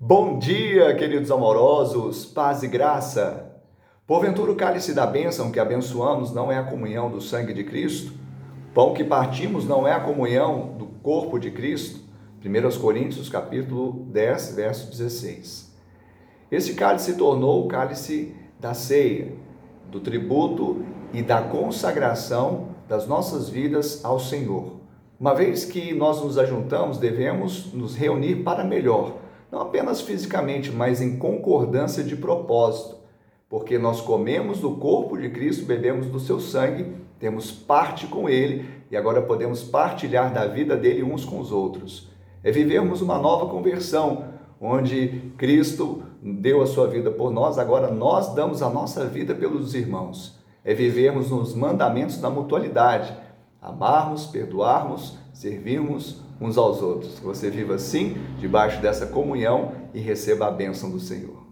Bom dia, queridos amorosos, paz e graça. Porventura o cálice da bênção que abençoamos não é a comunhão do sangue de Cristo? Pão que partimos não é a comunhão do corpo de Cristo? 1 Coríntios capítulo 10, verso 16. Esse cálice se tornou o cálice da ceia, do tributo e da consagração das nossas vidas ao Senhor. Uma vez que nós nos ajuntamos, devemos nos reunir para melhor não apenas fisicamente, mas em concordância de propósito, porque nós comemos do corpo de Cristo, bebemos do seu sangue, temos parte com ele e agora podemos partilhar da vida dele uns com os outros. É vivermos uma nova conversão, onde Cristo deu a sua vida por nós, agora nós damos a nossa vida pelos irmãos. É vivermos nos mandamentos da mutualidade, amarmos, perdoarmos, servirmos uns aos outros. Que você viva assim, debaixo dessa comunhão e receba a bênção do Senhor.